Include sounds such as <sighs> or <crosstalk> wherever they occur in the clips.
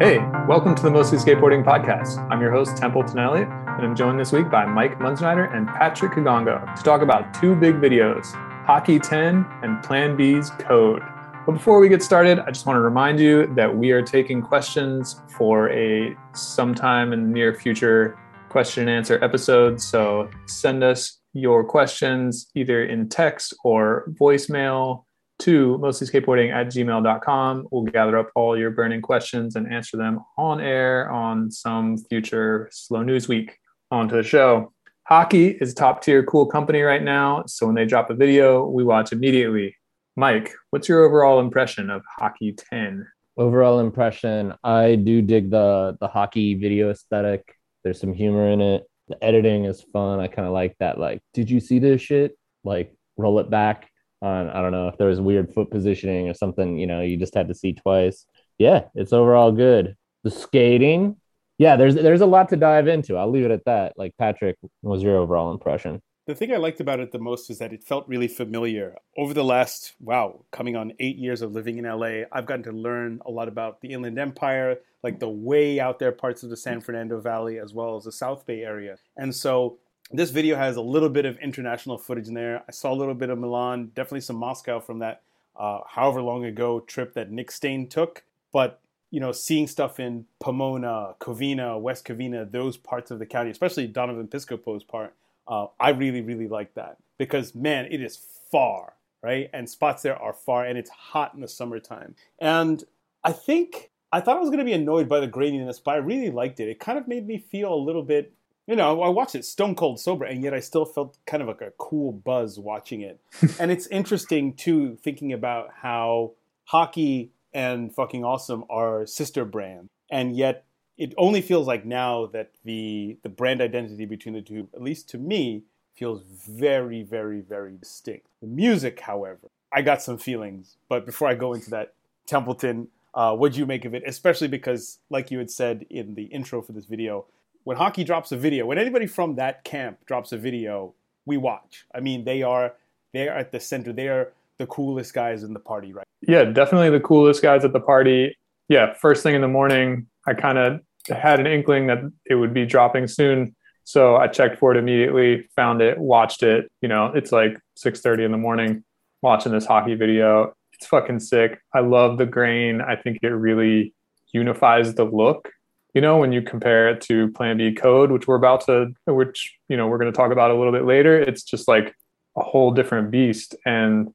Hey, welcome to the Mostly Skateboarding Podcast. I'm your host, Templeton Elliott, and I'm joined this week by Mike Munzenrider and Patrick Kigongo to talk about two big videos Hockey 10 and Plan B's Code. But before we get started, I just want to remind you that we are taking questions for a sometime in the near future question and answer episode. So send us your questions either in text or voicemail to mostlyskateboarding at gmail.com. We'll gather up all your burning questions and answer them on air on some future Slow News Week. On to the show. Hockey is top tier cool company right now. So when they drop a video, we watch immediately. Mike, what's your overall impression of Hockey 10? Overall impression, I do dig the the hockey video aesthetic. There's some humor in it. The editing is fun. I kind of like that. Like, did you see this shit? Like, roll it back on I don't know if there was weird foot positioning or something, you know, you just had to see twice. Yeah, it's overall good. The skating, yeah, there's there's a lot to dive into. I'll leave it at that. Like Patrick, was your overall impression? The thing I liked about it the most is that it felt really familiar. Over the last, wow, coming on eight years of living in LA, I've gotten to learn a lot about the Inland Empire, like the way out there parts of the San Fernando Valley, as well as the South Bay area. And so this video has a little bit of international footage in there. I saw a little bit of Milan, definitely some Moscow from that uh, however long ago trip that Nik Stain took. But you know, seeing stuff in Pomona, Covina, West Covina, those parts of the county, especially Donovan Piscopo's part, uh, I really, really like that because man, it is far, right? And spots there are far, and it's hot in the summertime. And I think I thought I was going to be annoyed by the graininess, but I really liked it. It kind of made me feel a little bit you know, I watched it stone cold sober, and yet I still felt kind of like a cool buzz watching it. <laughs> and it's interesting too, thinking about how hockey and fucking awesome are sister brands, and yet it only feels like now that the the brand identity between the two, at least to me, feels very, very, very distinct. The music, however, I got some feelings, but before I go into that, Templeton, uh, what'd you make of it? Especially because, like you had said in the intro for this video, when hockey drops a video, when anybody from that camp drops a video, we watch. I mean, they are they are at the center. They are the coolest guys in the party, right? Yeah, definitely the coolest guys at the party. Yeah, first thing in the morning, I kind of had an inkling that it would be dropping soon. So I checked for it immediately, found it, watched it. You know, it's like 6:30 in the morning watching this hockey video. It's fucking sick. I love the grain. I think it really unifies the look you know when you compare it to plan b code which we're about to which you know we're going to talk about a little bit later it's just like a whole different beast. And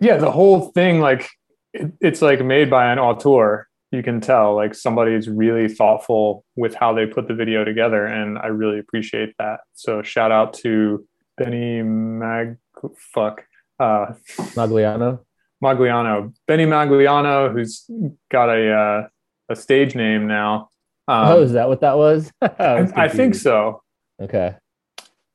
yeah the whole thing like it, it's like made by an auteur you can tell like somebody's really thoughtful with how they put the video together and i really appreciate that. So shout out to benny mag fuck uh Maglinao. Maglinao. Benny Maglinao who's got a uh, a stage name now um, oh, is that what that was? <laughs> I, I, think so. Okay.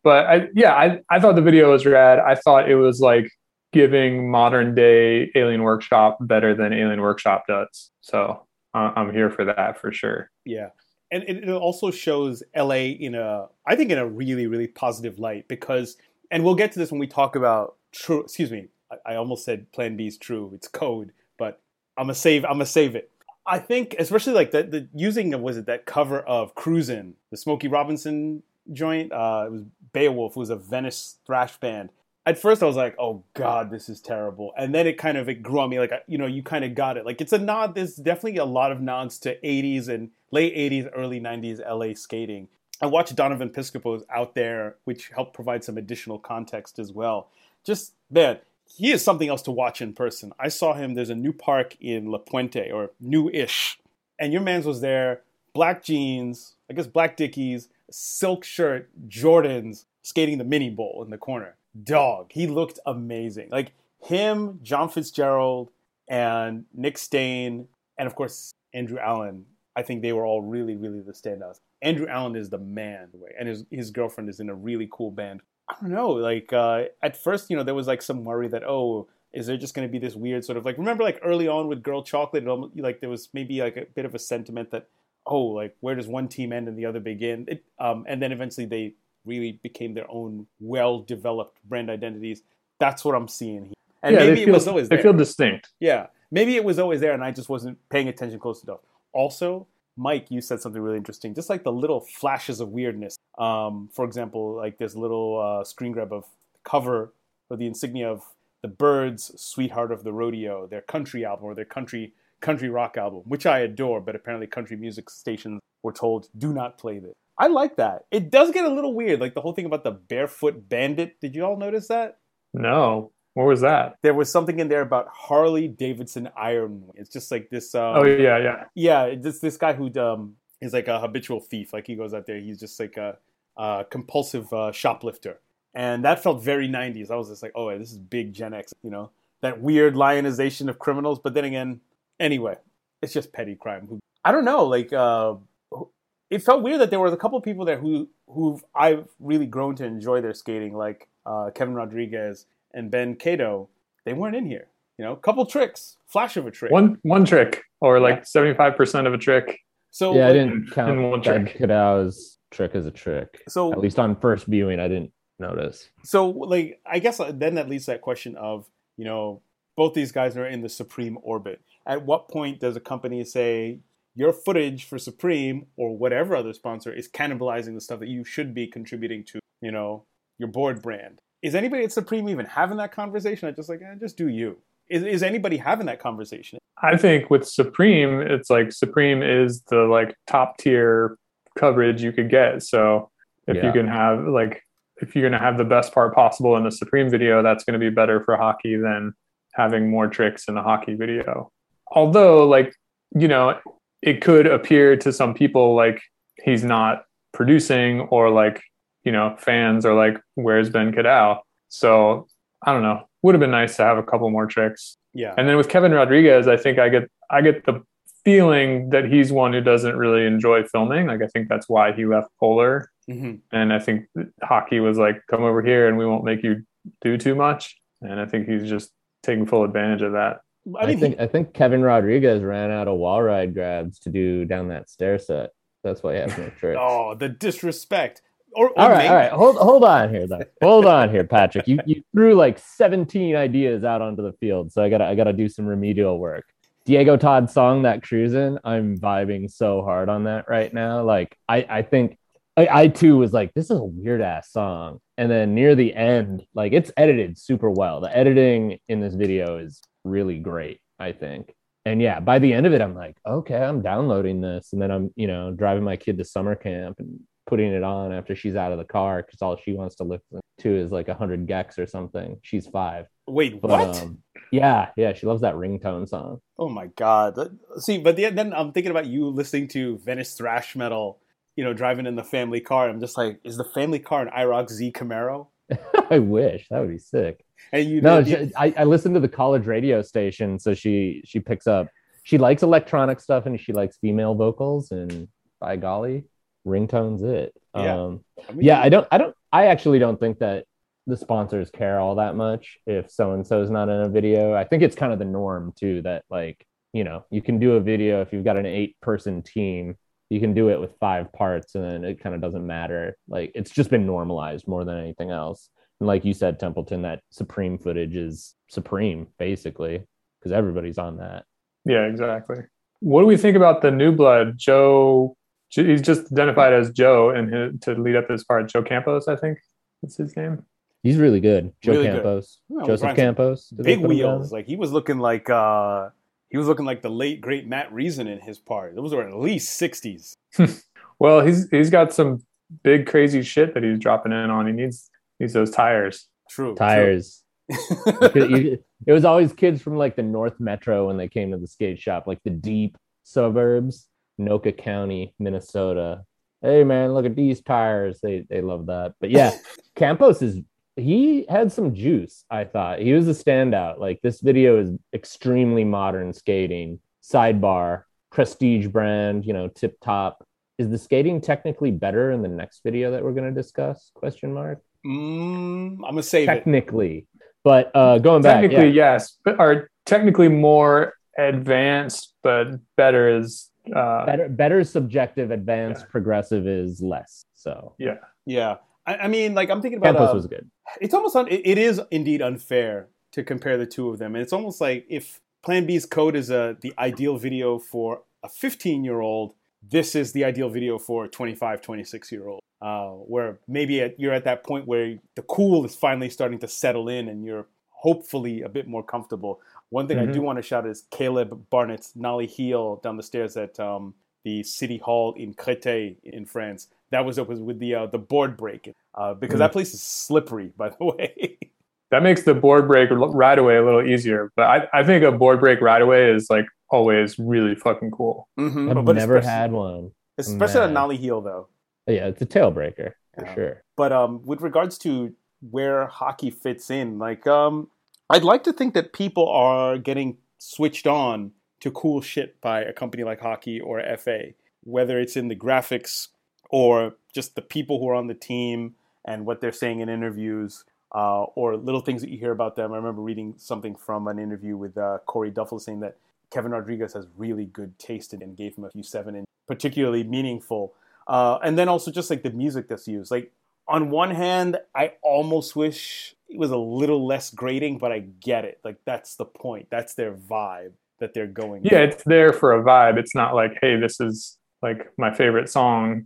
But I, yeah, I, I thought the video was rad. I thought it was like giving modern day Alien Workshop better than Alien Workshop does. So uh, I'm here for that for sure. Yeah. And it also shows LA in a, I think, in a really, really positive light because, and we'll get to this when we talk about true, excuse me, I, I almost said Plan B is true. It's code, but I'm gonna save, I'm gonna save it I think, especially like the, the using was it that cover of Cruisin', the Smokey Robinson joint. Uh, it was Beowulf, was a Venice thrash band. At first, I was like, "Oh God, this is terrible," and then it kind of it grew on me. Like you know, you kind of got it. Like it's a nod. There's definitely a lot of nods to '80s and late '80s, early '90s LA skating. I watched Donovan Piscopo's out there, which helped provide some additional context as well. Just man, he is something else to watch in person. I saw him. There's a new park in La Puente or new-ish, and your man's was there. Black jeans, I guess black Dickies, silk shirt, Jordans, skating the mini bowl in the corner. Dog, he looked amazing. Like him, John Fitzgerald, and Nik Stain, and of course Andrew Allen. I think they were all really, really the standouts. Andrew Allen is the man, and his his girlfriend is in a really cool band I don't know. Like uh, at first, you know, there was like some worry that oh, is there just going to be this weird sort of like remember like early on with Girl Chocolate, it almost, like there was maybe like a bit of a sentiment that oh, like where does one team end and the other begin? It, um, and then eventually they really became their own well-developed brand identities. That's what I'm seeing here. And yeah, maybe feel, it was always there. They feel distinct. Yeah. maybe it was always there and I just wasn't paying attention close enough. Also, Mike, you said something really interesting. Just like the little flashes of weirdness. Um, for example, like this little uh, screen grab of cover or the insignia of the Byrds' "Sweetheart of the Rodeo," their country album or their country country rock album, which I adore, but apparently country music stations were told do not play this. I like that. It does get a little weird, like the whole thing about the barefoot bandit. Did you all notice that? No. What was that? There was something in there about Harley Davidson Iron. It's just like this. Um, oh yeah, yeah, yeah. This this guy who um, is like a habitual thief. Like he goes out there, he's just like a, a compulsive uh, shoplifter, and that felt very '90s. I was just like, oh, this is big Gen X. You know, that weird lionization of criminals. But then again, anyway, it's just petty crime. Who I don't know. Like, uh, it felt weird that there was a couple of people there who who I've really grown to enjoy their skating, like uh, Kevin Rodriguez and Ben Kadow, they weren't in here. You know, couple tricks, flash of a trick. One one trick, or like seventy five percent of a trick. So yeah, like, I didn't count one Ben Kadow's trick as a trick. So at least on first viewing, I didn't notice. So like, I guess uh, then that leads to that question of you know both these guys are in the Supreme orbit. At what point does a company say your footage for Supreme or whatever other sponsor is cannibalizing the stuff that you should be contributing to, you know, your board brand? Is anybody at Supreme even having that conversation? I just like, eh, just do you. Is, is anybody having that conversation? I think with Supreme, it's like Supreme is the like top tier coverage you could get. So if yeah. you can have like if you're going to have the best part possible in the Supreme video, that's going to be better for hockey than having more tricks in the hockey video. Although, like, you know, it could appear to some people like he's not producing or like you know, fans are like, where's Ben Kadow? So I don't know. Would have been nice to have a couple more tricks. Yeah. And then with Kevin Rodriguez, I think I get I get the feeling that he's one who doesn't really enjoy filming. Like I think that's why he left Polar. Mm-hmm. And I think hockey was like, come over here and we won't make you do too much. And I think he's just taking full advantage of that. I, mean, I think I think Kevin Rodriguez ran out of wall ride grabs to do down that stair set. That's why he has no tricks. oh, the disrespect. Or, or all right, maybe. all right. Hold hold on here, though. <laughs> hold on here, Patrick. You you threw like 17 ideas out onto the field, so I gotta I gotta do some remedial work. Diego Todd's song that cruising, I'm vibing so hard on that right now. Like I I think I, I too was like, this is a weird ass song. And then near the end, like it's edited super well. The editing in this video is really great, I think. And yeah, by the end of it, I'm like, okay, I'm downloading this. And then I'm, you know, driving my kid to summer camp and putting it on after she's out of the car because all she wants to listen to is like 100 gecs or something. She's five. Wait, but, what? Um, yeah, yeah, she loves that ringtone song. Oh my god! See, but the, then I'm thinking about you listening to Venice thrash metal. You know, driving in the family car. I'm just like, is the family car an IROC Z Camaro? <laughs> I wish that would be sick. And you no, she, I, I listen to the college radio station, so she she picks up. She likes electronic stuff and she likes female vocals, and by golly, ringtones it. Yeah. Um, I mean, yeah, I don't, I don't, I actually don't think that the sponsors care all that much if so and so is not in a video. I think it's kind of the norm too that like, you know, you can do a video if you've got an eight person team, you can do it with five parts and then it kind of doesn't matter. Like it's just been normalized more than anything else. And like you said, Templeton, that supreme footage is supreme basically because everybody's on that. Yeah, exactly. What do we think about the new blood, Joe he's just identified as Joe and to lead up this part. Joe Campos, I think that's his name. He's really good. Joe really Campos, good. Joseph Campos, big wheels. Like he was looking like uh he was looking like the late great Matt Reason in his part. Those were at least sixties. <laughs> well, he's he's got some big crazy shit that he's dropping in on. He needs needs those tires. True tires. <laughs> True. it was always kids from like the North Metro when they came to the skate shop, like the deep suburbs Anoka County, Minnesota. Hey man, look at these tires. They they love that. But yeah, <laughs> Campos is he had some juice, I thought. He was a standout. Like this video is extremely modern skating. Sidebar, prestige brand, you know, tip top. Is the skating technically better in the next video that we're going to discuss? Question mark. Mm, I'm gonna say technically, it. but uh, going back, technically yeah. yes, but are technically more advanced, but better is uh, better better subjective advanced yeah. progressive is less so yeah yeah I, I mean like i'm thinking about Campos uh, was good it's almost un- it is indeed unfair to compare the two of them and it's almost like if Plan B's code is a the ideal video for a 15 year old. This is the ideal video for a 25, 26 year old. Uh, where maybe at, you're at that point where the cool is finally starting to settle in and you're hopefully a bit more comfortable. One thing mm-hmm. I do want to shout is Caleb Barnett's Nollie Heel down the stairs at um, the City Hall in Créteil in France. That was was with the uh, the board break uh, because mm-hmm. that place is slippery, <laughs> by the way. that makes the board break right away a little easier. But I, I think a board break right away is like always really fucking cool. Mm-hmm. I've but never had one, especially a nollie heel though. Yeah, it's a tail breaker for yeah. sure. But um, with regards to where hockey fits in, like um, I'd like to think that people are getting switched on to cool shit by a company like Hockey or FA, whether it's in the graphics or just the people who are on the team and what they're saying in interviews uh, or little things that you hear about them. I remember reading something from an interview with uh, Corey Duffel saying that Kevin Rodriguez has really good taste and gave him a few seven and particularly meaningful. Uh, and then also just like the music that's used. Like on one hand, I almost wish it was a little less grating, but I get it. Like that's the point. That's their vibe that they're going. Yeah, with. it's there for a vibe. It's not like, hey, this is like my favorite song.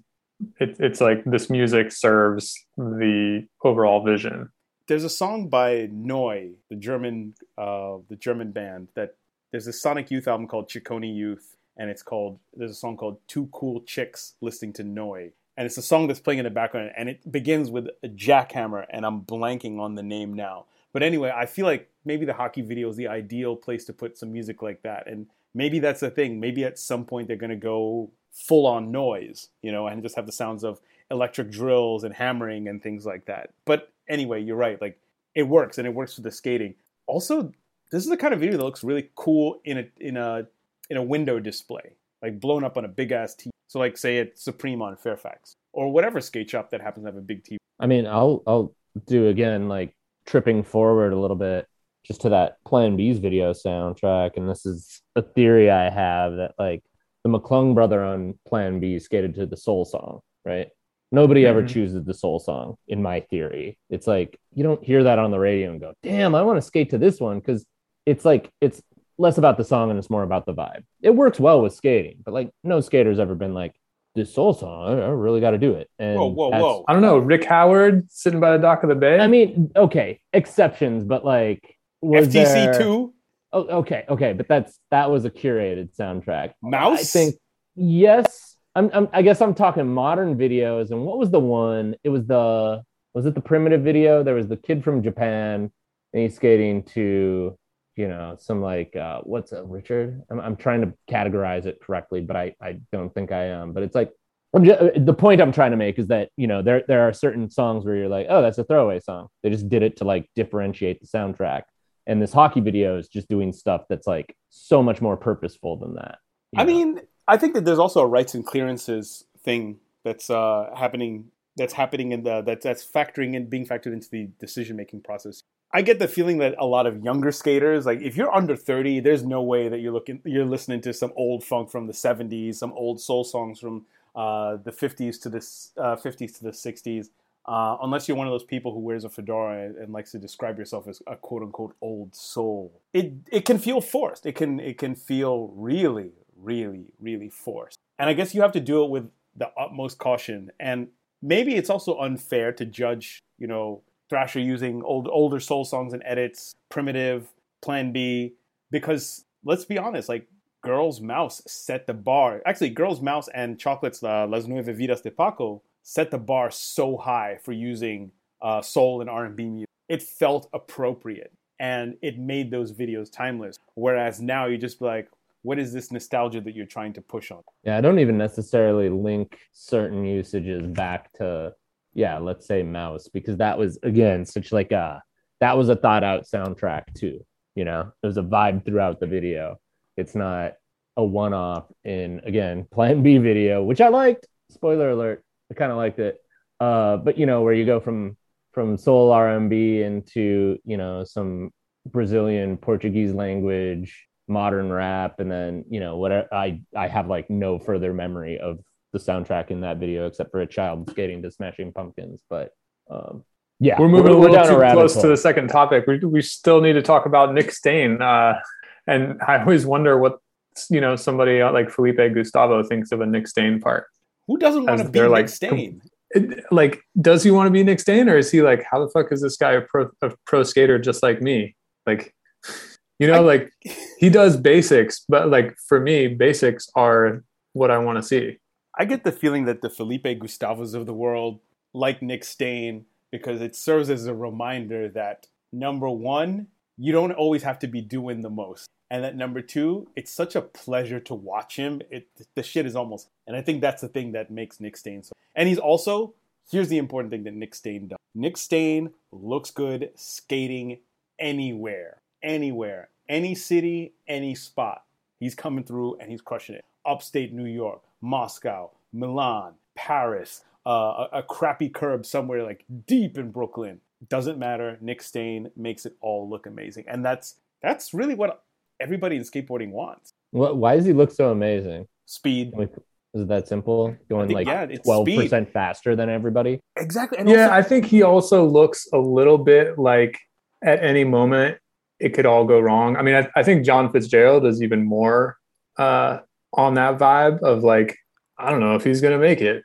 It, it's like this music serves the overall vision. There's a song by Neu, the German, uh, the German band that there's a Sonic Youth album called Ciccone Youth, and it's called there's a song called Two Cool Chicks Listening to Neu, and it's a song that's playing in the background, and it begins with a jackhammer, and I'm blanking on the name now. But anyway, I feel like maybe the hockey video is the ideal place to put some music like that, and maybe that's the thing. Maybe at some point they're gonna go full on noise, you know, and just have the sounds of electric drills and hammering and things like that. But anyway, you're right. Like it works, and it works for the skating. Also, this is the kind of video that looks really cool in a in a in a window display, like blown up on a big ass TV. So like say it's Supreme on Fairfax or whatever skate shop that happens to have a big TV. I mean, I'll I'll do again like tripping forward a little bit just to that Plan B's video soundtrack, and this is a theory I have that like the McClung brother on Plan B skated to the Soul song, right? Nobody mm-hmm. ever chooses the Soul song, in my theory. It's like you don't hear that on the radio and go, "Damn, I want to skate to this one," because it's like it's less about the song and it's more about the vibe. It works well with skating, but like no skater's ever been like this soul song. I, really got to do it. And whoa, whoa, whoa! I don't know. Rick Howard sitting by the dock of the bay. I mean, okay, exceptions, but like FTC there... two. Oh, okay, okay, but that's that was a curated soundtrack. Mouse. I think yes. I'm, I'm I guess I'm talking modern videos. And what was the one? It was the was it the primitive video? There was the kid from Japan and he's skating to you know some like uh, what's a Richard? I'm, I'm trying to categorize it correctly, but I I don't think I am. But it's like just, uh, the point I'm trying to make is that you know there there are certain songs where you're like, oh, that's a throwaway song. They just did it to like differentiate the soundtrack. And this hockey video is just doing stuff that's like so much more purposeful than that. I know? mean, I think that there's also a rights and clearances thing that's uh, happening. That's happening in the that's that's factoring in being factored into the decision making process. I get the feeling that a lot of younger skaters, like if you're under 30, there's no way that you're looking you're listening to some old funk from the 70s, some old soul songs from uh, the 50s to the uh, 50s to the 60s. Uh, unless you're one of those people who wears a fedora and, likes to describe yourself as a quote unquote old soul, it it can feel forced. It can it can feel really really really forced. And I guess you have to do it with the utmost caution. And maybe it's also unfair to judge, you know, Thrasher using old older soul songs and edits, primitive, Plan B, because let's be honest, like Girls Mouse set the bar. Actually, Girls Mouse and Chocolate's uh, Las Nueve Vidas de Paco set the bar so high for using uh, soul and R&B music. It felt appropriate and it made those videos timeless. Whereas now you just be like, what is this nostalgia that you're trying to push on? Yeah, I don't even necessarily link certain usages back to yeah, let's say Mouse, because that was again such like a that was a thought out soundtrack too. You know, there's a vibe throughout the video. It's not a one off in again <laughs> Plan B video, which I liked. Spoiler alert, I kind of liked it. Uh, but you know, where you go from from soul R&B into you know some Brazilian Portuguese language modern rap and then you know what I I have like no further memory of the soundtrack in that video, except for a child skating to Smashing Pumpkins. But um, yeah, we're moving we're, a little too close hole. to the second topic. We, we still need to talk about Nik Stain. Uh, and I always wonder what you know somebody like Felipe Gustavo thinks of a Nik Stain part. Who doesn't want to be Nick like, Stain? It- like, does he want to be Nik Stain, or is he like, how the fuck is this guy a pro a pro skater just like me? Like, you know, I- like he does basics, but like for me, basics are what I want to see. I get the feeling that the Felipe Gustavos of the world like Nik Stain because it serves as a reminder that number one, you don't always have to be doing the most. And that number two, it's such a pleasure to watch him. It the shit is almost and I think that's the thing that makes Nik Stain so and he's also here's the important thing that Nik Stain does. Nik Stain looks good skating anywhere. Anywhere. Any city, any spot. He's coming through and he's crushing it. Upstate New York, Moscow, Milan, Paris, uh, a, a crappy curb somewhere like deep in Brooklyn. Doesn't matter. Nik Stain makes it all look amazing, and that's that's really what everybody in skateboarding wants. What, why does he look so amazing? Speed, Like, is it that simple? Going think, like twelve speed. percent faster than everybody. exactly. And Yeah, also- I think he also looks a little bit like at any moment it could all go wrong. I mean, I, I think John Fitzgerald is even more uh, on that vibe of like, I don't know if he's gonna make it,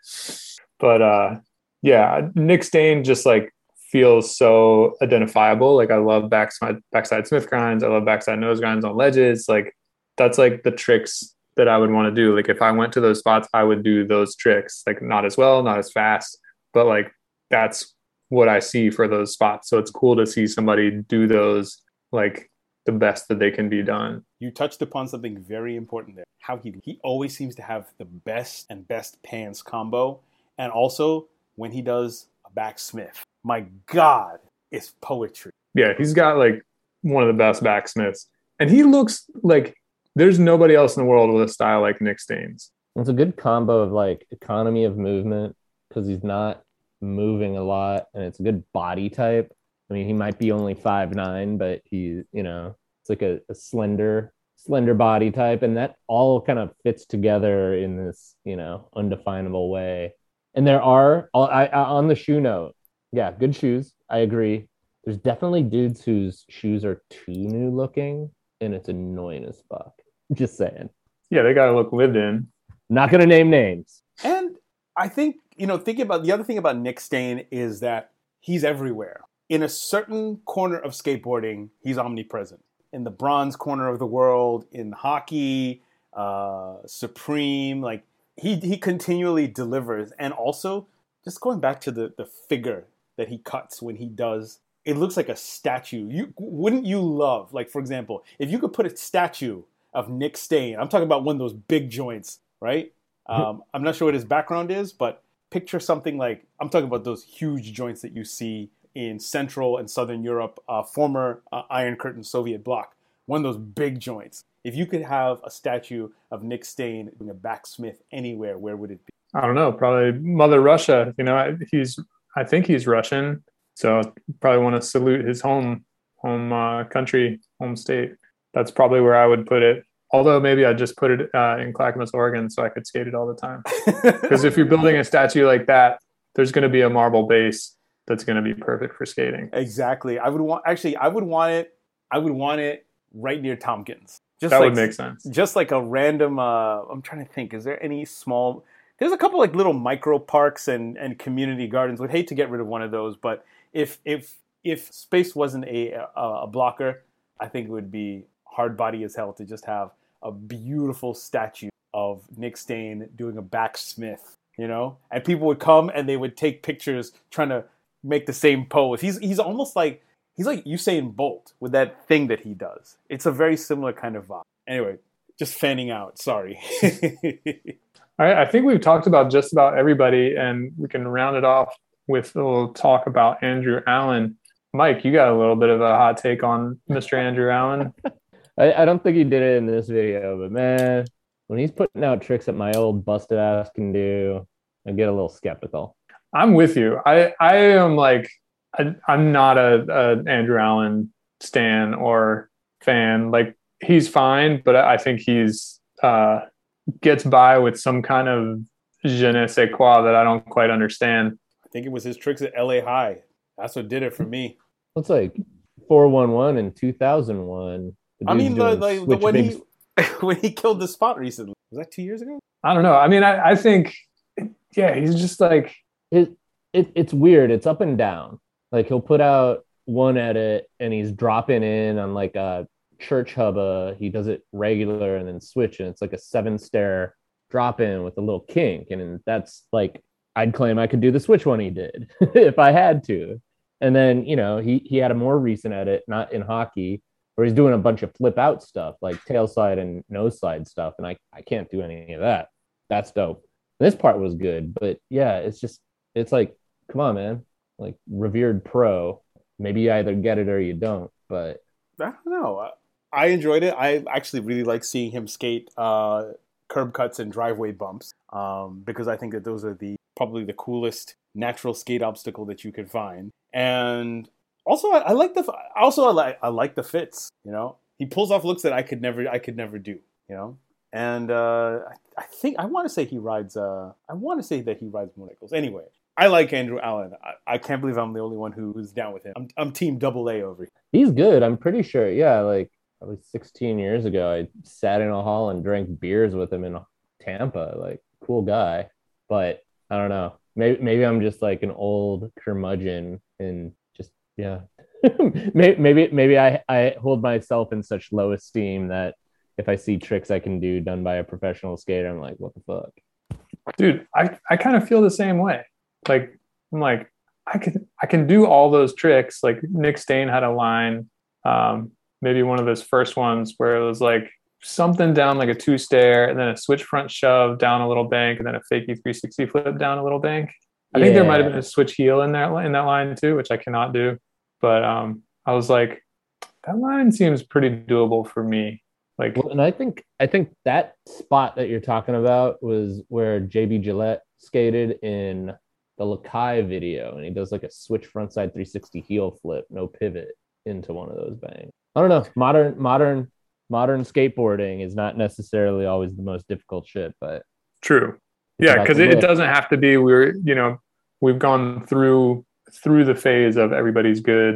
but uh, yeah, Nik Stain just like feels so identifiable. Like I love backside backside Smith grinds. I love backside nose grinds on ledges. Like that's like the tricks that I would want to do. Like if I went to those spots, I would do those tricks. Like not as well, not as fast, but like that's what I see for those spots. So it's cool to see somebody do those like the best that they can be done. you touched upon something very important there. How he he always seems to have the best and best pants combo, and also when he does a backsmith, my God, it's poetry. Yeah, he's got like one of the best backsmiths. And he looks like there's nobody else in the world with a style like Nik Stain's. It's a good combo of like economy of movement because he's not moving a lot, and it's a good body type. I mean, he might be only five nine, but he, you know, it's like a, a slender, slender body type, and that all kind of fits together in this, you know, undefinable way. And there are, uh, I, I on the shoe note, yeah, good shoes. I agree. There's definitely dudes whose shoes are too new looking, and it's annoying as fuck. Just saying. Yeah, they gotta look lived in. Not gonna name names. And I think, you know, thinking about the other thing about Nik Stain is that he's everywhere. In a certain corner of skateboarding, he's omnipresent. In the bronze corner of the world, in hockey, uh, Supreme, like he he continually delivers. And also, just going back to the the figure that he cuts when he does, it looks like a statue. You wouldn't you love, like for example, if you could put a statue of Nik Stain. I'm talking about one of those big joints, right? Um, I'm not sure what his background is, but picture something like I'm talking about those huge joints that you see in Central and Southern Europe, uh, former uh, Iron Curtain Soviet bloc. One of those big joints. If you could have a statue of Nik Stain doing a backsmith anywhere, where would it be? I don't know, probably Mother Russia. You know, I- he's I think he's Russian, so probably want to salute his home home uh, country, home state. That's probably where I would put it. Although maybe I'd just put it uh, in Clackamas, Oregon, so I could skate it all the time. <laughs> Because if you're building a statue like that, there's going to be a marble base that's going to be perfect for skating. exactly. I would want actually. I would want it. I would want it right near Tompkins. Just That like, would make sense. just like a random uh i'm trying to think is there any small there's a couple like little micro parks and and community gardens would hate to get rid of one of those but if if if space wasn't a a, a blocker i think it would be hard body as hell to just have a beautiful statue of nik stain doing a backsmith you know and people would come and they would take pictures trying to make the same pose he's he's almost like he's like Usain Bolt with that thing that he does. It's a very similar kind of vibe. Anyway, just fanning out. Sorry. <laughs> All right, I think we've talked about just about everybody, and we can round it off with a little talk about Andrew Allen. Mike, you got a little bit of a hot take on Mr. Andrew Allen. <laughs> I, I don't think he did it in this video, but man, when he's putting out tricks that my old busted ass can do, I get a little skeptical. I'm with you. I I am like I, I'm not a, a Andrew Allen stan or fan. Like he's fine, but I think he's uh, gets by with some kind of je ne sais quoi that I don't quite understand. I think it was his tricks at LA High. That's what did it for me. It's like 411 in 2001. I mean, the, doing the, the, when big he <laughs> when he killed the spot recently was that two years ago? I don't know. I mean, I, I think, yeah, he's just like, it, it it's weird. It's up and down. Like he'll put out one edit and he's dropping in on like a church hubba. Uh, he does it regular and then switch, and it's like a seven stair drop in with a little kink. And that's like I'd claim I could do the switch one he did <laughs> if I had to. And then, you know, he he had a more recent edit, not in hockey, where he's doing a bunch of flip out stuff like tail slide and nose slide stuff. And I, I can't do any of that. That's dope. This part was good, but yeah, it's just it's like, come on, man. Like revered pro. Maybe you either get it or you don't. But I don't know. I, enjoyed it. I actually really like seeing him skate uh, curb cuts and driveway bumps um, because I think that those are the probably the coolest natural skate obstacle that you could find. And also, I, I like the also I like I like the fits. You know, he pulls off looks that I could never I could never do. You know, and uh, I, I think I want to say he rides. Uh, I want to say that he rides motorcycles. Anyway, I like Andrew Allen. I, I can't believe I'm the only one who's down with him. I'm, I'm team double A over here. he's good. I'm pretty sure. Yeah, like probably 16 years ago, I sat in a hall and drank beers with him in Tampa. Like, cool guy. But I don't know. Maybe maybe I'm just like an old curmudgeon and just yeah. <laughs> maybe maybe maybe I I hold myself in such low esteem that if I see tricks I can do done by a professional skater, I'm like, what the fuck? dude, I, I kind of feel the same way. Like, I'm like, I can I can do all those tricks. Like Nik Stain had a line, um, maybe one of his first ones where it was like something down like a two stair and then a switch front shove down a little bank and then a fakey 360 flip down a little bank. I think there might have been a switch heel in that in that line too, which I cannot do. But um, I was like, that line seems pretty doable for me. Like, Well, and I think I think that spot that you're talking about was where JB Gillet skated in the Lakai video, and he does like a switch frontside 360 heel flip, no pivot into one of those bangs. I don't know. Modern modern modern skateboarding is not necessarily always the most difficult shit, but True. Yeah, because it, it doesn't have to be. We're you know we've gone through through the phase of everybody's good,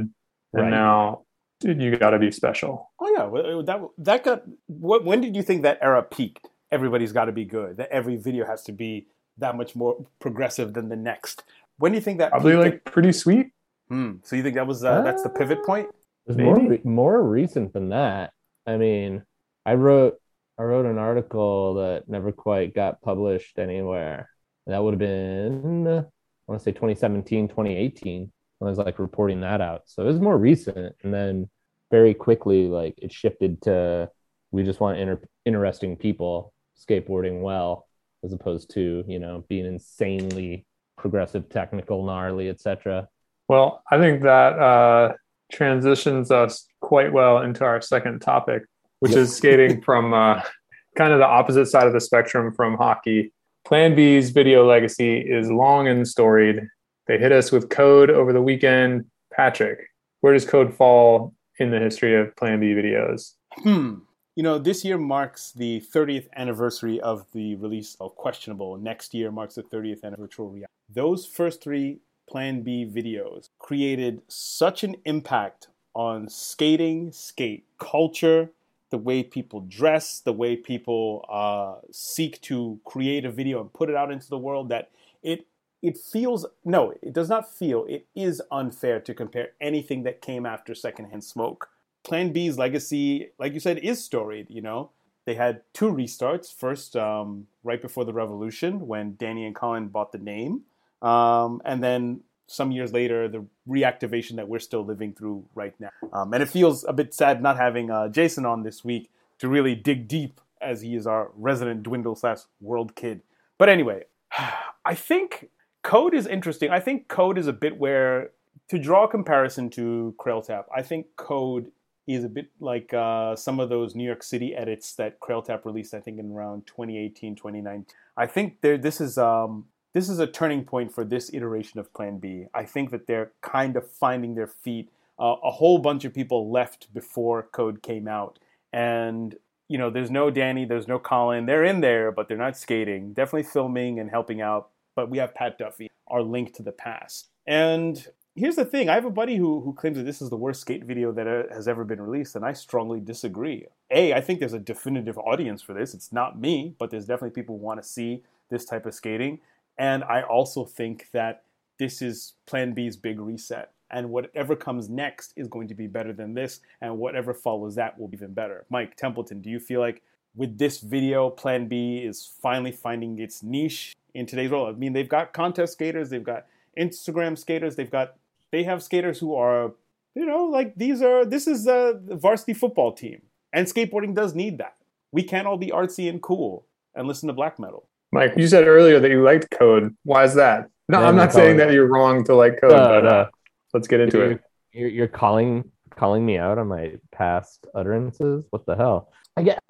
and Right. now you got to be special. Oh yeah, that that got. What, when did you think that era peaked? Everybody's got to be good. That every video has to be that much more progressive than the next. When do you think that? Probably peaked? like pretty sweet. Hmm. So you think that was uh, that's the pivot point? It's more Maybe. re- more recent than that. I mean, I wrote I wrote an article that never quite got published anywhere. That would have been I want to say 2017, 2018 when I was like reporting that out. So it was more recent and then very quickly like it shifted to we just want inter- interesting people skateboarding well as opposed to, you know, being insanely progressive, technical, gnarly, etc. Well, I think that uh, transitions us quite well into our second topic, which is <laughs> skating from uh, kind of the opposite side of the spectrum from hockey. Plan B's video legacy is long and storied. They hit us with code over the weekend. Patrick, where does code fall in the history of Plan B videos? Hmm. You know, this year marks the 30th anniversary of the release of Questionable. Next year marks the 30th anniversary of Virtual Reality. Those first three Plan B videos created such an impact on skating, skate culture, the way people dress, the way people uh, seek to create a video and put it out into the world that it it feels no, it does not feel. It is unfair to compare anything that came after Secondhand Smoke. Plan B's legacy, like you said, is storied. You know, they had two restarts. First, um, right before the revolution, when Danny and Colin bought the name, um, and then some years later, the reactivation that we're still living through right now. Um, and it feels a bit sad not having uh, Jason on this week to really dig deep, as he is our resident dwindle slash world kid. But anyway, <sighs> I think code is interesting. I think code is a bit where to draw a comparison to Crailtap, I think code is a bit like uh, some of those New York City edits that Crailtap released, I think in around 2018, 2019. I think there this is um, this is a turning point for this iteration of Plan B. I think that they're kind of finding their feet. Uh, a whole bunch of people left before Code came out, and you know, there's no Danny, there's no Colin. They're in there, but they're not skating. Definitely filming and helping out. But we have Pat Duffy, our link to the past. And here's the thing: I have a buddy who who claims that this is the worst skate video that uh, has ever been released, and I strongly disagree. A, I think there's a definitive audience for this. It's not me, but there's definitely people who want to see this type of skating, and I also think that this is Plan B's big reset, and whatever comes next is going to be better than this, and whatever follows that will be even better. Mike Templeton, do you feel like with this video, Plan B is finally finding its niche in today's world? I mean, they've got contest skaters, they've got Instagram skaters, they've got they have skaters who are, you know, like these are this is a varsity football team, and skateboarding does need that. We can't all be artsy and cool and listen to black metal. Mike, you said earlier that you liked code. Why is that? No, Yeah, I'm not saying that you're wrong to like code, No, but no. uh, let's get into you're, it. You're, you're calling calling me out on my past utterances. What the hell? I get.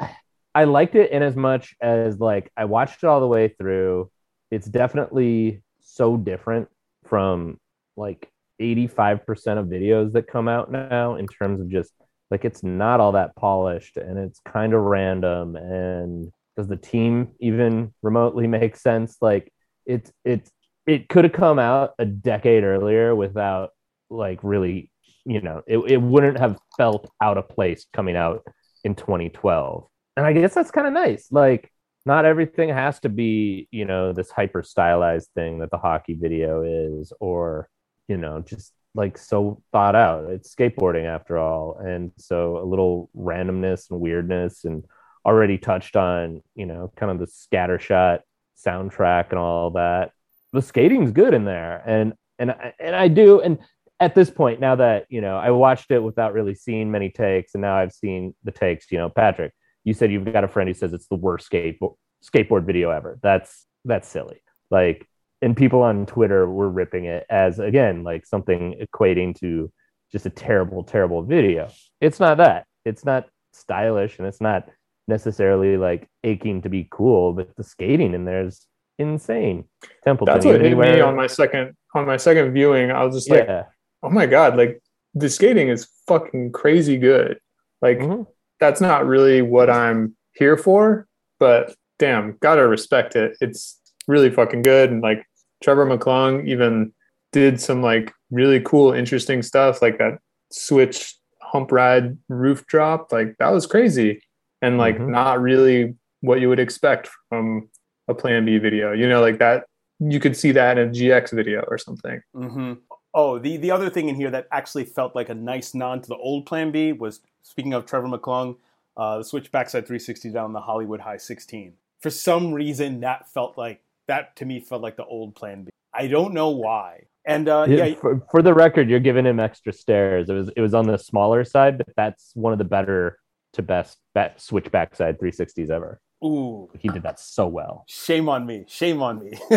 I liked it in as much as like I watched it all the way through. It's definitely so different from like 85% of videos that come out now in terms of just like it's not all that polished and it's kind of random. And does the team even remotely <laughs> make sense? Like it's it's it could have come out a decade earlier without like really you know it, it wouldn't have felt out of place coming out in 2012 and i guess that's kind of nice. Like not everything has to be you know this hyper stylized thing that the hockey video is or you know just like so thought out. It's skateboarding after all. And so a little randomness and weirdness and already touched on you know kind of the scattershot soundtrack and all that. The skating's good in there. And and and I do. And at this point now that you know I watched it without really seeing many takes and now I've seen the takes you know. Patrick you said you've got a friend who says it's the worst skateboard skateboard video ever. That's that's silly. Like and people on Twitter were ripping it as again like something equating to just a terrible terrible video it's not that it's not stylish and it's not necessarily like aching to be cool but the skating in there is insane Templeton That's what hit me on my second on my second viewing. I was just like, yeah oh my god, like the skating is fucking crazy good. Like Mhm. that's not really what I'm here for, but damn, gotta respect it. It's really fucking good. And like Trevor McClung even did some like really cool, interesting stuff, like that switch hump ride roof drop. Like that was crazy. And like Mhm. not really what you would expect from a plan B video. You know, like that you could see that in a GX video or something. hmm Oh, the, the other thing in here that actually felt like a nice nod to the old Plan B was speaking of Trevor McClung, uh, the switch backside 360 down the Hollywood High 16. For some reason, that felt like that to me felt like the old Plan B. I don't know why. And uh, Yeah, yeah, for, for the record, you're giving him extra stairs. It was it was on the smaller side, but that's one of the better to best bet switch backside 360s ever. ooh, He did that so well. shame on me, shame on me. <laughs>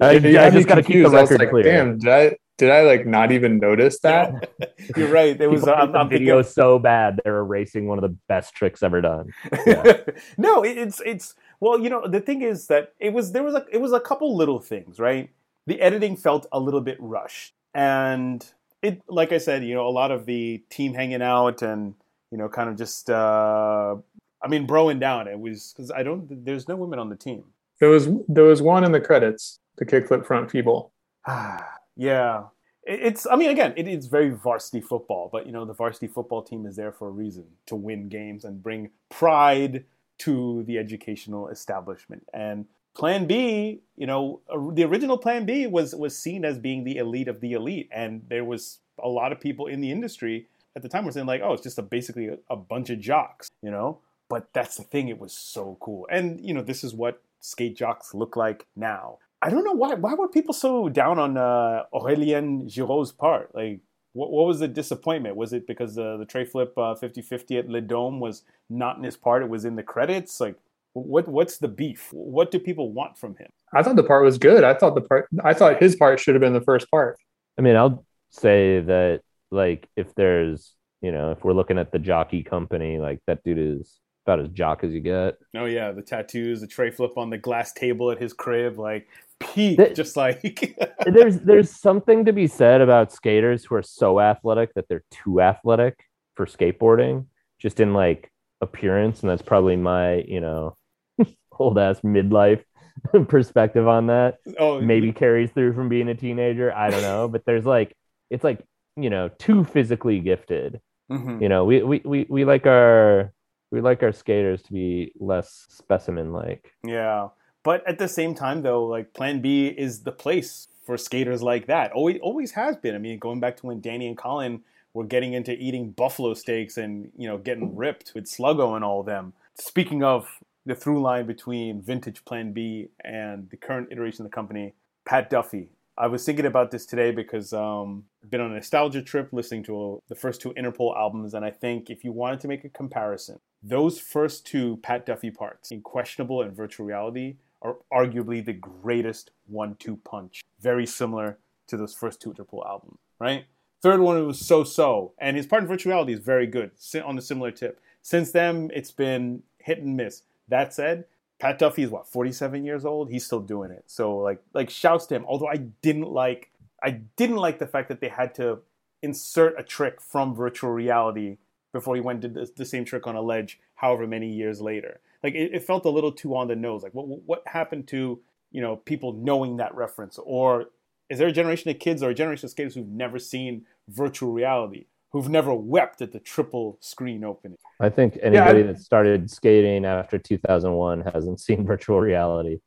I, Yeah, I I'd just got to keep the confused. I was record like, clear. Damn, did I did I like not even notice that? <laughs> You're right. There was People uh, I'm, the I'm video of- so bad they're erasing one of the best tricks ever done. <laughs> Yeah. no, it, it's it's well, you know, the thing is that it was there was a it was a couple little things, right? The editing felt a little bit rushed, and it, like I said, you know, a lot of the team hanging out and you know, kind of just, uh I mean, broing down. It was because I don't. There's no women on the team. There was there was one in the credits, the kickflip front feeble. Ah <sighs> yeah. It- It's, I mean, again, it is very varsity football, but you know, the varsity football team is there for a reason to win games and bring pride to the educational establishment. And Plan B, you know, the original Plan B was was seen as being the elite of the elite, and there was a lot of people in the industry at the time were saying like, oh, it's just a, basically a, a bunch of jocks, you know. But that's the thing; it was so cool, and you know, this is what skate jocks look like now. I don't know why. Why were people so down on uh, Aurélien Giraud's part? Like, what, what was the disappointment? Was it because uh, the tray flip uh, 50-50 at Le Dome was not in his part? It was in the credits. Like, what what's the beef? What do people want from him? I thought the part was good. I thought the part I thought his part should have been the first part. I mean, I'll say that like if there's you know if we're looking at the jockey company, like that dude is about as jock as you get. Oh yeah, the tattoos, the tray flip on the glass table at his crib, like peak, That- just like <laughs> there's there's something to be said about skaters who are so athletic that they're too athletic for skateboarding, just in like appearance, and that's probably my you know <laughs> old ass midlife <laughs> perspective on that. oh Maybe carries through from being a teenager. I don't know, but there's like it's like you know too physically gifted. Mhm. You know, we we we, we like our we like our skaters to be less specimen like. Yeah. But at the same time though, like Plan B is the place for skaters like that. Always always has been. I mean, going back to when Danny and Colin were getting into eating buffalo steaks and, you know, getting ripped with Sluggo and all of them. Speaking of the through line between vintage Plan B and the current iteration of the company, Pat Duffy. I was thinking about this today because um, I've been on a nostalgia trip listening to the first two Interpol albums, and I think if you wanted to make a comparison, those first two Pat Duffy parts, in Questionable and Virtual Reality, are arguably the greatest one-two punch. Very similar to those first two Interpol albums, right? Third one was so-so, and his part in Virtuality is very good on a similar tip. Since then, it's been hit and miss. That said, Pat Duffy is what 47 years old. He's still doing it. So like like shouts to him. Although I didn't like I didn't like the fact that they had to insert a trick from virtual reality before he went to the, the same trick on a ledge. However many years later, like it, it felt a little too on the nose. Like what what happened to you know people knowing that reference, or is there a generation of kids or a generation of skaters who've never seen virtual reality, who've never wept at the triple screen opening? I think anybody I- that started skating after 2001 hasn't <laughs> seen virtual reality.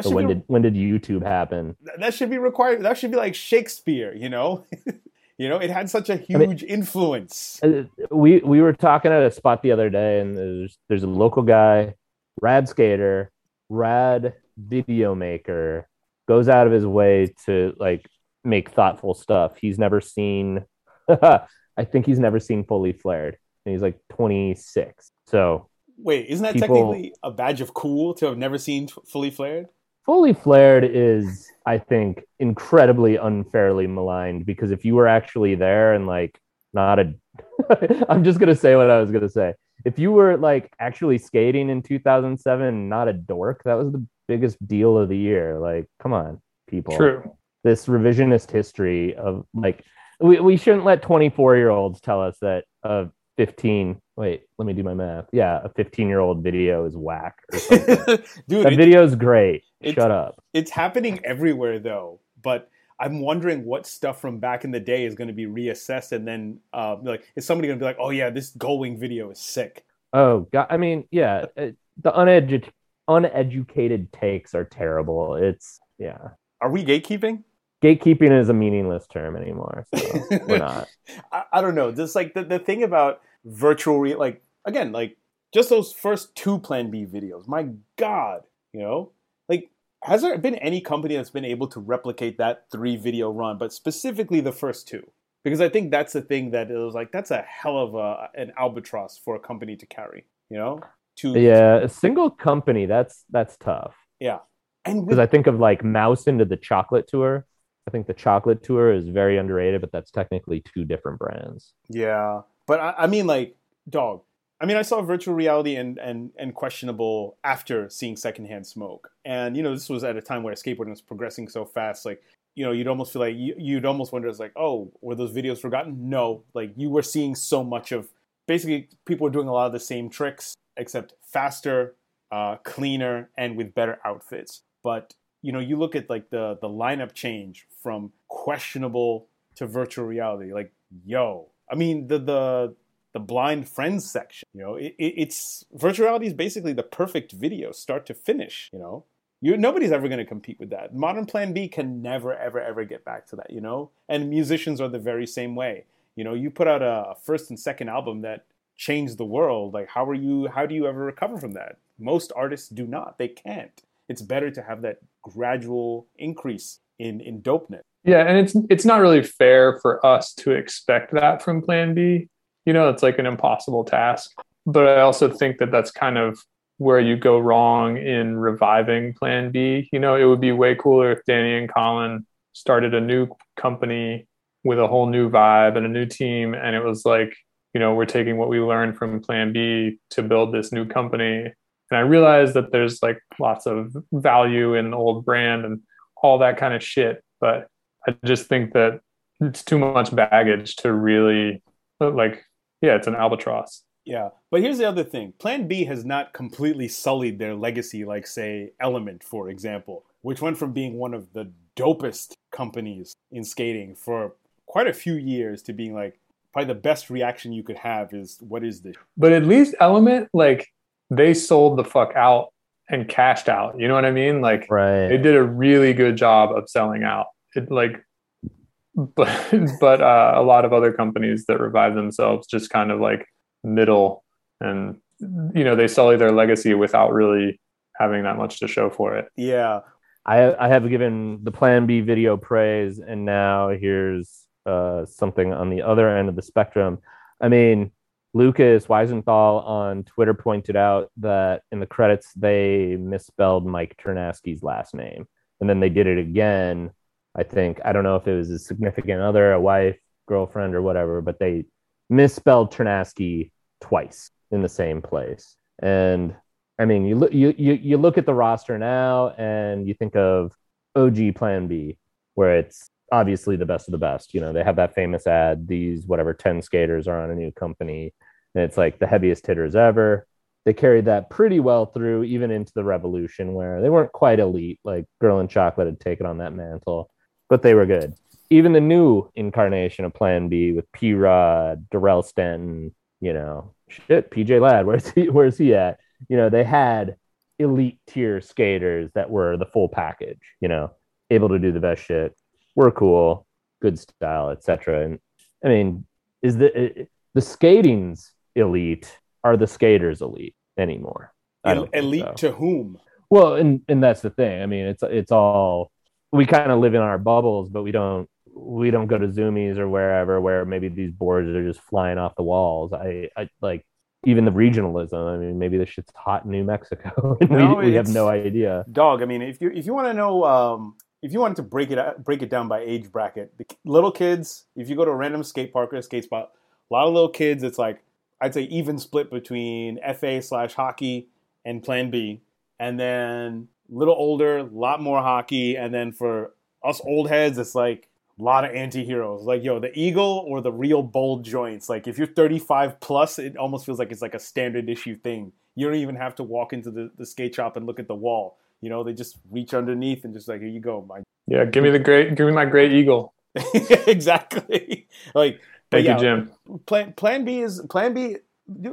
So when be did when did YouTube happen? That should be required. That should be like Shakespeare, you know. <laughs> you know, it had such a huge mean- influence. Uh, we we were talking at a spot the other day, and there's there's a local guy, rad skater, rad video maker, goes out of his way to like make thoughtful stuff. He's never seen, <laughs> I think he's never seen fully flared, and he's like 26. So Wait, isn't that people- technically a badge of cool to have never seen fully flared? fully flared is, I think, incredibly unfairly maligned because if you were actually there and like not a, <laughs> I'm just gonna say what I was gonna say. If you were like actually skating in 2007, not a dork, that was the biggest deal of the year. Like, come on, people. True. This revisionist history of like, we, we shouldn't let 24 year olds tell us that a 15. Wait, let me do my math. Yeah, a 15 year old video is whack. <laughs> Dude, that it- video is great. Shut up. it's happening everywhere though. But I'm wondering what stuff from back in the day is going to be reassessed, and then uh, like, is somebody going to be like, "Oh yeah, this going video is sick." Oh God! I mean, yeah, it, the unedu- uneducated takes are terrible. It's yeah, Are we gatekeeping? gatekeeping is a meaningless term anymore. So <laughs> we're not. I, I don't know. Just like the, the thing about virtual re like again, like just those first two Plan B videos. My God, you know, like has there been any company that's been able to replicate that three video run, but specifically the first two? Because I think that's the thing that it was like that's a hell of a an albatross for a company to carry. You know, to Yeah, a single company that's that's tough Yeah, and because with, I think of like Mouse into the Chocolate Tour. I think the Chocolate Tour is very underrated, but that's technically two different brands. Yeah, but I, I mean, like, dog. I mean, I saw virtual reality and, and and questionable after seeing secondhand smoke, and you know, this was at a time where skateboarding was progressing so fast. Like, you know, you'd almost feel like you, you'd almost wonder, it's like, oh, were those videos forgotten? No, like you were seeing so much of. Basically, people were doing a lot of the same tricks, except faster, uh, cleaner, and with better outfits. But you know, you look at like the the lineup change from questionable to virtual reality. Like, yo, I mean, the the the blind friends section. You know, it, it, it's virtual reality is basically the perfect video, start to finish. You know, you nobody's ever going to compete with that. Modern Plan B can never, ever, ever get back to that. You know, and musicians are the very same way. You know, you put out a, a first and second album that changed the world. Like, how are you? How do you ever recover from that? Most artists do not. They can't. It's better to have that gradual increase in in dopeness. Yeah, and it's it's not really fair for us to expect that from Plan B. You know, it's like an impossible task. But I also think that that's kind of where you go wrong in reviving Plan B. You know, it would be way cooler if Danny and Colin started a new company with a whole new vibe and a new team, and it was like, you know, we're taking what we learned from Plan B to build this new company. And I realize that there's like lots of value in the old brand and all that kind of shit, but I just think that it's too much baggage to really like yeah, it's an albatross. Yeah, but here's the other thing. Plan B has not completely sullied their legacy, like say Element, for example, which went from being one of the dopest companies in skating for quite a few years to being like probably the best reaction you could have is what is this? But at least Element, like they sold the fuck out and cashed out. You know what I mean? Like right. they did a really good job of selling out. It like but <laughs> but uh, a lot of other companies that revive themselves just kind of like middle and you know they sully their legacy without really having that much to show for it. Yeah. I I have given the Plan B video praise, and now here's uh, something on the other end of the spectrum. I mean, Lucas Weisenthal on Twitter pointed out that in the credits they misspelled Mike Ternasky's last name, and then they did it again. I think I don't know if it was a significant other, a wife, girlfriend, or whatever, but they misspelled Ternasky twice in the same place. And I mean, you look you, you you look at the roster now, and you think of OG Plan B, where it's obviously the best of the best. You know, they have that famous ad. These whatever ten skaters are on a new company, and it's like the heaviest hitters ever. They carried that pretty well through, even into the Revolution, where they weren't quite elite. Like Girl and Chocolate had taken on that mantle, but they were good. Even the new incarnation of Plan B with P Rod, Darrell Stanton, you know, shit, PJ Ladd, <laughs> where's he? Where's he at? you know, they had elite tier skaters that were the full package, you know, able to do the best shit, were cool, good style, etc. And I mean, is the the skating's elite? Are the skaters elite anymore? elite so. to whom? Well, and and that's the thing. I mean, it's it's all we kind of live in our bubbles, but we don't we don't go to Zumiez or wherever where maybe these boards are just flying off the walls. I I like even the regionalism. I mean, maybe this shit's hot in New Mexico, <laughs> and no, we, we have no idea. Dog. I mean, if you if you want to know, um, if you wanted to break it break it down by age bracket, the little kids. If you go to a random skate park or a skate spot, a lot of little kids. It's like I'd say even split between FA slash hockey and Plan B, and then little older, a lot more hockey, and then for us old heads, it's like a lot of anti-heroes. Like yo the eagle or the real bold joints. Like if you're 35 plus it almost feels like it's like a standard issue thing. You don't even have to walk into the, the skate shop and look at the wall. You know they just reach underneath and just like here you go my yeah give me the great give me my great eagle. <laughs> Exactly. <laughs> Like thank yeah, you jim. Plan plan b is plan b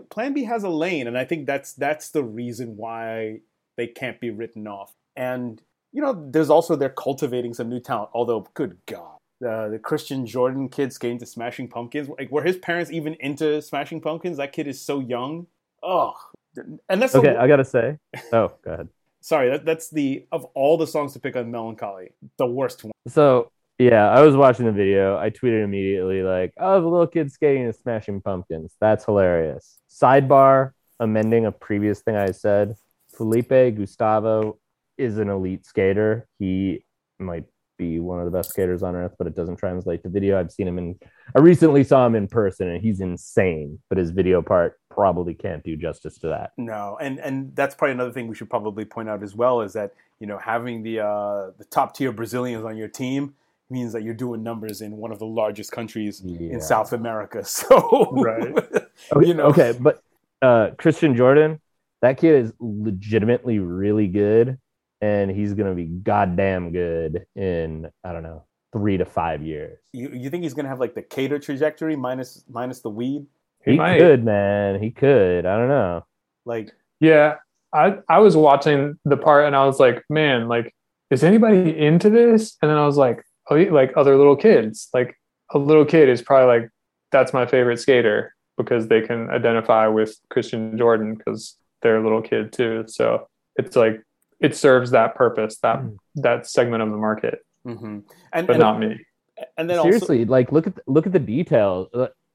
plan b has a lane and i think that's that's the reason why they can't be written off and you know there's also they're cultivating some new talent although good god the the Christian Jordan kid's skating to Smashing Pumpkins. Like, were his parents even into Smashing Pumpkins? That kid is so young. Oh, and that's okay. I gotta say. Oh, go ahead. Sorry, that, that's the of all the songs to pick on Mellon Collie, the worst one. So yeah, I was watching the video. I tweeted immediately like, "Oh, the little kid skating to Smashing Pumpkins. That's hilarious." Sidebar, amending a previous thing I said. Felipe Gustavo is an elite skater. He might be one of the best skaters on earth, but it doesn't translate to video. I've seen him in, I recently saw him in person and he's insane, but his video part probably can't do justice to that. No, and and that's probably another thing we should probably point out as well is that you know having the uh, the top tier Brazilians on your team means that you're doing numbers in one of the largest countries yeah. in South America. <laughs> So right, okay, <laughs> you know, okay, but uh, Christian Jordan, that kid is legitimately really good and he's going to be goddamn good in I don't know three to five years. You you think he's going to have like the Cater trajectory minus minus the weed? He, he could, man. He could. I don't know. Like yeah, I I was watching the part and I was like, man, like is anybody into this? And then I was like, oh, like other little kids. Like a little kid is probably like that's my favorite skater because they can identify with Christian Jordan because they're little kid too. So it's like it serves that purpose that mm. that segment of the market. Mm-hmm. and, but and, not me. and then seriously also, like look at look at the details.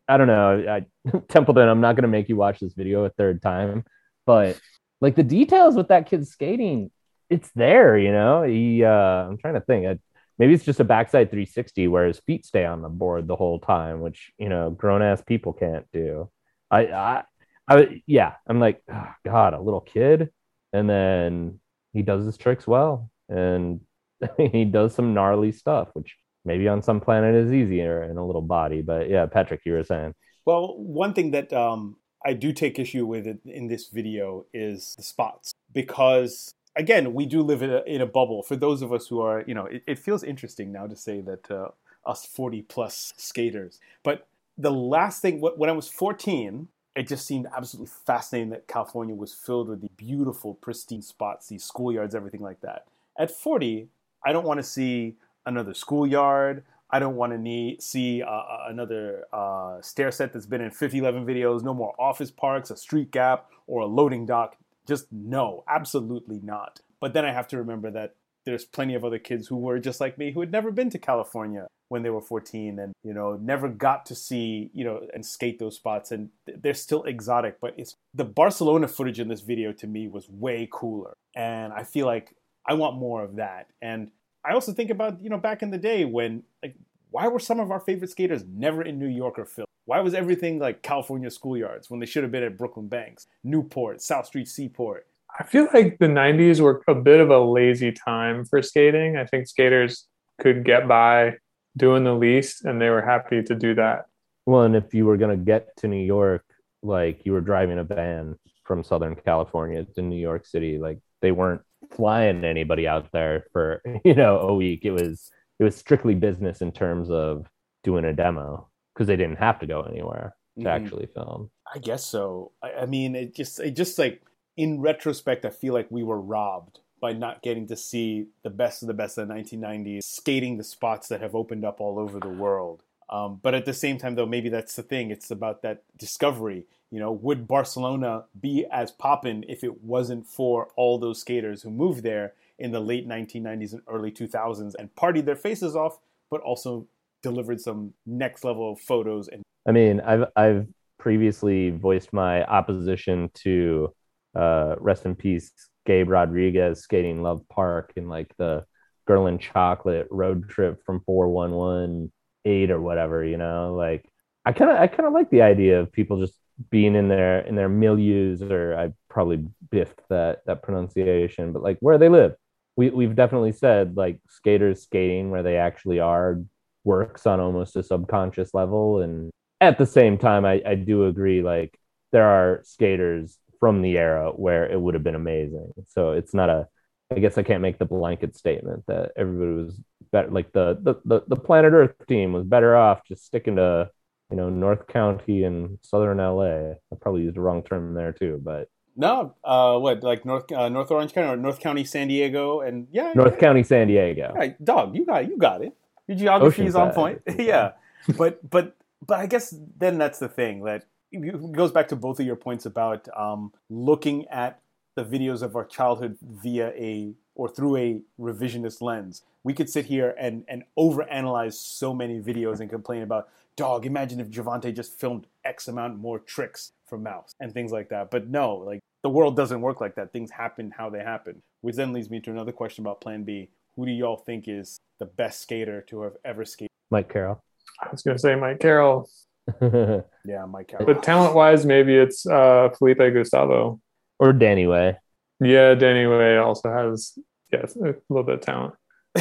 I don't know. I, <laughs> templeton i'm not going to make you watch this video a third time but like the details with that kid skating it's there you know? He uh i'm trying to think. I, maybe it's just a backside 360 where his feet stay on the board the whole time which you know grown ass people can't do. I i I, yeah, I'm like, oh, God, a little kid, and then he does his tricks well and <laughs> he does some gnarly stuff which maybe on some planet is easier in a little body but yeah patrick you were saying. Well one thing that um, i do take issue with in this video is the spots because again we do live in a, in a bubble. For those of us who are you know it, it feels interesting now to say that uh, us 40 plus skaters. But the last thing, when I was 14, it just seemed absolutely fascinating that California was filled with the beautiful, pristine spots, these schoolyards, everything like that. At 40, I don't want to see another schoolyard. I don't want to need see uh, uh, another uh, stair set that's been in 5011 videos. No more office parks, a street gap, or a loading dock. Just no, absolutely not. But then I have to remember that there's plenty of other kids who were just like me who had never been to California when they were 14 and you know never got to see you know and skate those spots and they're still exotic but it's the Barcelona footage in this video to me was way cooler and I feel like I want more of that and I also think about you know back in the day when like why were some of our favorite skaters never in New York or Philly? Why was everything like California schoolyards when they should have been at Brooklyn Banks, Newport, South Street Seaport? I feel like the 90s were a bit of a lazy time for skating. I think skaters could get by doing the least and they were happy to do that. Well, and if you were going to get to New York, like you were driving a van from Southern California to New York City, like they weren't flying anybody out there for, <laughs> you know, a week. It was it was strictly business in terms of doing a demo because they didn't have to go anywhere to mm-hmm. actually film. I guess so. I, I mean, it just it just like in retrospect, I feel like we were robbed by not getting to see the best of the best of the 1990s, skating the spots that have opened up all over the world. Um, but at the same time, though, maybe that's the thing. It's about that discovery. You know, would Barcelona be as poppin' if it wasn't for all those skaters who moved there in the late 1990s and early 2000s and partied their faces off, but also delivered some next level photos? And I mean, I've I've previously voiced my opposition to uh, rest in peace, Gabe Rodriguez skating Love Park in like the Girl in Chocolate road trip from 4118 or whatever, you know, like I kind of, I kind of like the idea of people just being in their, in their milieus, or I probably biffed that, that pronunciation, but like where they live. We, we've definitely said like skaters skating where they actually are works on almost a subconscious level. And at the same time, I, I do agree, like there are skaters from the era where it would have been amazing. So it's not a I guess I can't make the blanket statement that everybody was better like the the the, the planet Earth team was better off just sticking to you know North County and Southern LA. I probably used the wrong term there too, but no, uh, what like North uh, North Orange County or North County San Diego and yeah, North yeah. County San Diego. Right, dog, you got you got it. Your geography is on point. <laughs> yeah, <laughs> but but but I guess then that's the thing that it goes back to both of your points about um, looking at the videos of our childhood via a or through a revisionist lens. We could sit here and and overanalyze so many videos and complain about, dog. Imagine if Jovontae just filmed X amount more tricks from Mouse and things like that. But no, like the world doesn't work like that. Things happen how they happen. Which then leads me to another question about Plan B. Who do y'all think is the best skater to have ever skated? Mike Carroll. I was going to say Mike Carroll. <laughs> yeah, Mike. But talent wise, maybe it's uh, Felipe Gustavo or Danny Way. Yeah, Danny Way also has yes a little bit of talent. <laughs>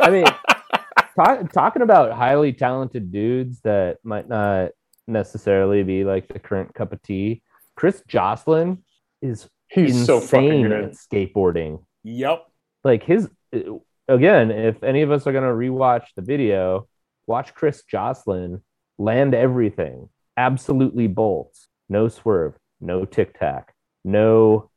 I mean, talk, talking about highly talented dudes that might not necessarily be like the current cup of tea. Chris Joslin is he's so fucking good at skateboarding. Yep. Like his again, if any of us are gonna rewatch the video, watch Chris Joslin land everything, absolutely bolts, no swerve, no tic tac, no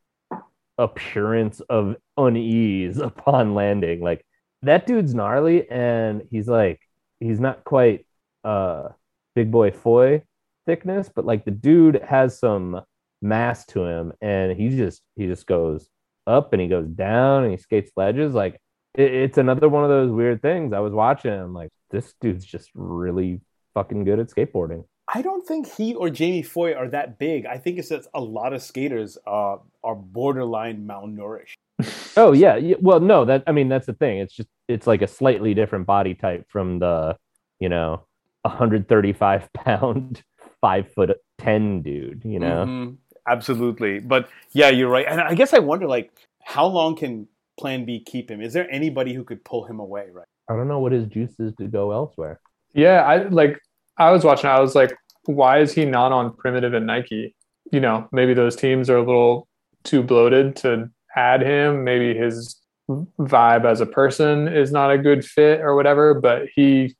appearance of unease <laughs> upon landing. Like that dude's gnarly, and he's like, he's not quite uh big boy foy thickness, but like the dude has some mass to him, and he just he just goes up and he goes down and he skates ledges like it, it's another one of those weird things i was watching like this dude's just really fucking good at skateboarding. I don't think he or Jamie Foy are that big. I think it's that a lot of skaters uh, are borderline malnourished. <laughs> oh yeah. yeah, well no, that I mean that's the thing. It's just it's like a slightly different body type from the you know 135 <laughs> pound five foot ten dude. You know, mm-hmm. absolutely. But yeah, you're right. And I guess I wonder like how long can Plan B keep him? Is there anybody who could pull him away? Right. I don't know what his juice is to go elsewhere. Yeah, I like I was watching, I was like, why is he not on primitive and Nike? You know, maybe those teams are a little too bloated to add him. Maybe his vibe as a person is not a good fit or whatever, but he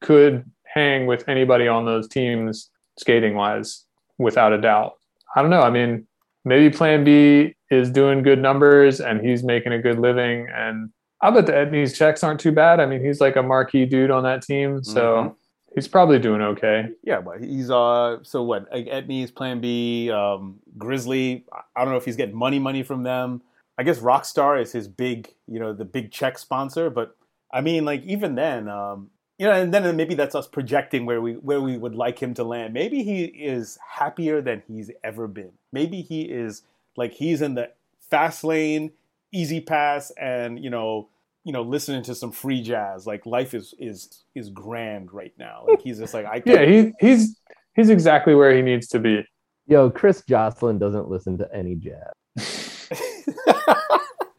could hang with anybody on those teams skating wise without a doubt. I don't know. I mean, maybe plan B is doing good numbers and he's making a good living. And I bet the Etnies checks aren't too bad. I mean, he's like a marquee dude on that team. So mm-hmm. he's probably doing okay. Yeah, but he's uh so what like Etnies plan B, um, Grizzly, I don't know if he's getting money money from them. I guess Rockstar is his big, you know, the big check sponsor, but I mean like even then, um, you know, and then maybe that's us projecting where we where we would like him to land. Maybe he is happier than he's ever been. Maybe he is like he's in the fast lane, E-ZPass, and you know, you know, listening to some free jazz. Like life is is is grand right now. Like he's just like I. yeah, he, he's he's exactly where he needs to be. Yo, Chris Joslin doesn't listen to any jazz.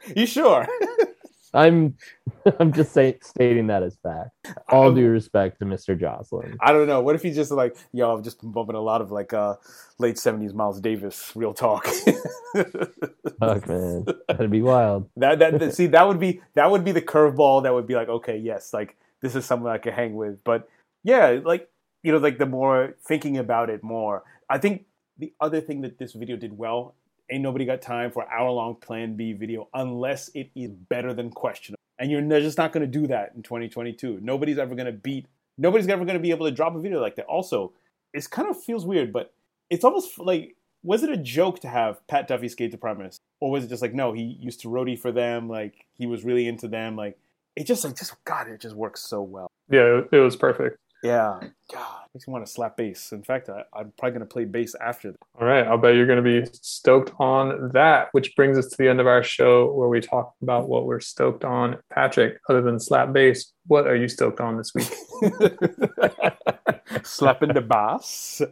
<laughs> you sure? <laughs> I'm <laughs> I'm just say, stating that as fact. All due respect to Mr. Joslin. I don't know. What if he's just like, yo, I've just been bumping a lot of like uh late '70s Miles Davis. Real talk. <laughs> Fuck man, that'd be wild. That that <laughs> see that would be that would be the curveball. That would be like, okay, yes, like this is something I could hang with. But yeah, like you know, like the more thinking about it more, I think the other thing that this video did well ain't nobody got time for hour long plan B video unless it is better than questionable. And you're just not going to do that in 2022. Nobody's ever going to beat, nobody's ever going to be able to drop a video like that. Also, it kind of feels weird, but it's almost like, was it a joke to have Pat Duffy skate to Primus? Or was it just like, no, he used to roadie for them, like he was really into them, like it just like just God, it just works so well. Yeah, it was perfect. Yeah, God, makes me want to slap bass. In fact, I, am probably going to play bass after. This. All right, I'll bet you're going to be stoked on that. Which brings us to the end of our show, where we talk about what we're stoked on. Patrick, other than slap bass, what are you stoked on this week? <laughs> Slapping the bass. <laughs>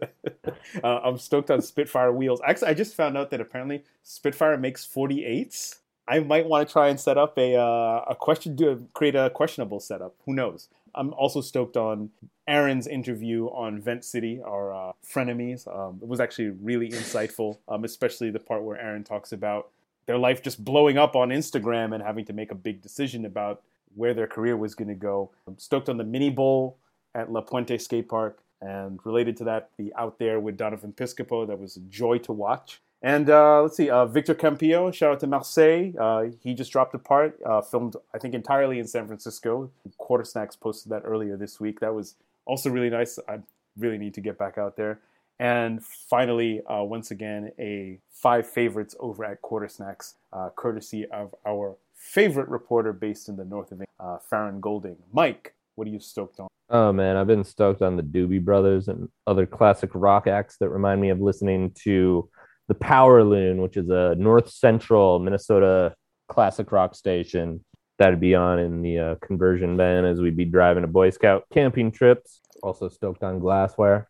Uh, I'm stoked on Spitfire wheels. Actually, I just found out that apparently Spitfire makes 48s. I might want to try and set up a uh, a question, do create a questionable setup. Who knows? I'm also stoked on Aaron's interview on Vent City, our uh, frenemies. Um, it was actually really insightful, um, especially the part where Aaron talks about their life just blowing up on Instagram and having to make a big decision about where their career was going to go. I'm stoked on the mini bowl at La Puente Skate Park. And related to that, the Out There with Donovan Piscopo, that was a joy to watch. And uh, let's see, uh, Victor Campillo, shout out to Marseille. Uh, he just dropped a part, uh, filmed, I think, entirely in San Francisco. Quarter Snacks posted that earlier this week. That was also really nice. I really need to get back out there. And finally, uh, once again, a five favorites over at Quarter Snacks, uh, courtesy of our favorite reporter based in the north of England, Farran Golding. Mike, what are you stoked on? Oh man, I've been stoked on the Doobie Brothers and other classic rock acts that remind me of listening to the Power Loon, which is a North Central Minnesota classic rock station that'd be on in the uh, conversion van as we'd be driving a Boy Scout camping trips. Also stoked on glassware.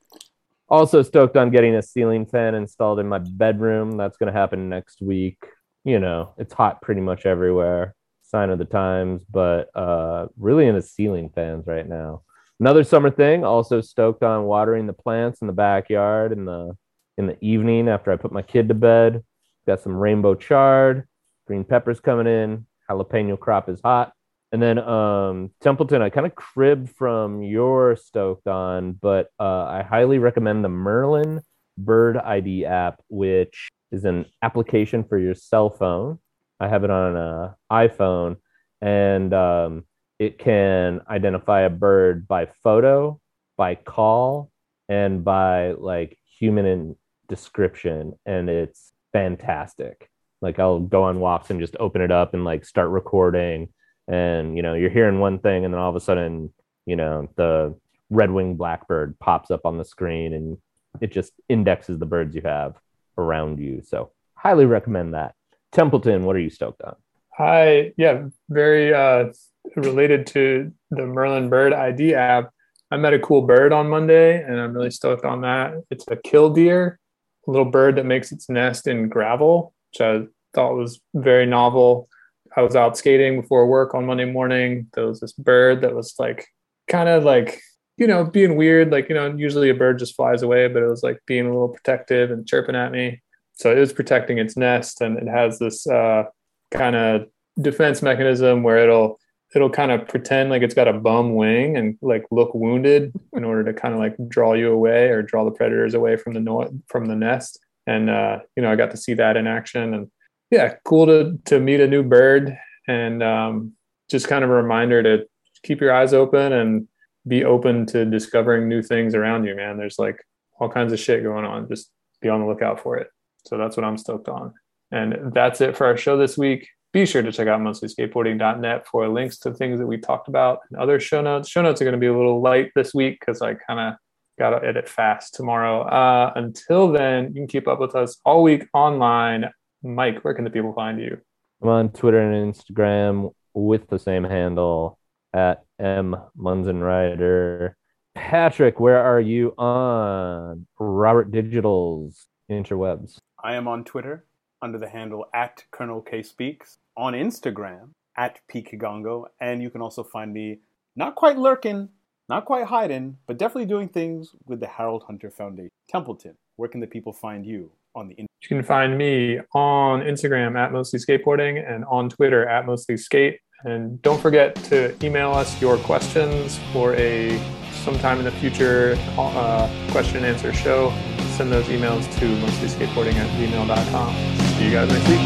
Also stoked on getting a ceiling fan installed in my bedroom. That's going to happen next week. You know, it's hot pretty much everywhere. Sign of the times, but uh, really into ceiling fans right now. Another summer thing. Also stoked on watering the plants in the backyard and the in the evening after I put my kid to bed. Got some rainbow chard, green peppers coming in, jalapeno crop is hot. And then um, Templeton, I kind of cribbed from your stoked on, but uh, I highly recommend the Merlin Bird ID app, which is an application for your cell phone. I have it on an iPhone, and um, it can identify a bird by photo, by call, and by like human and description and it's fantastic. Like I'll go on walks and just open it up and like start recording and you know you're hearing one thing and then all of a sudden you know the red-winged blackbird pops up on the screen and it just indexes the birds you have around you. So highly recommend that. Templeton, what are you stoked on? Hi, yeah, very uh, related to the Merlin Bird ID app. I met a cool bird on Monday, and I'm really stoked on that. It's a killdeer, little bird that makes its nest in gravel, which I thought was very novel. I was out skating before work on Monday morning. There was this bird that was like kind of like, you know, being weird. Like, you know, usually a bird just flies away, but it was like being a little protective and chirping at me. So it was protecting its nest and it has this uh, kind of defense mechanism where it'll it'll kind of pretend like it's got a bum wing and like look wounded in order to kind of like draw you away or draw the predators away from the no- from the nest. And uh, you know, I got to see that in action, and yeah, cool to to meet a new bird, and um, just kind of a reminder to keep your eyes open and be open to discovering new things around you, man. There's like all kinds of shit going on. Just be on the lookout for it. So that's what I'm stoked on. And that's it for our show this week. Be sure to check out mostlyskateboarding.net for links to things that we talked about and other show notes. Show notes are going to be a little light this week because I kind of got to edit fast tomorrow. Uh, until then, you can keep up with us all week online. Mike, where can the people find you? I'm on Twitter and Instagram with the same handle at M Munzenrider. Patrick, where are you on Robert Digital's interwebs? I am on Twitter under the handle at Colonel K Speaks, on Instagram at Kigongo, and you can also find me not quite lurking, not quite hiding, but definitely doing things with the Harold Hunter Foundation. Templeton, where can the people find you on the You can find me on Instagram at mostly skateboarding and on Twitter at mostly skate. And don't forget to email us your questions for a sometime in the future uh, question and answer show. Send those emails to mostly skateboarding at gmail.com. See you guys next week.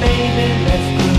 Baby,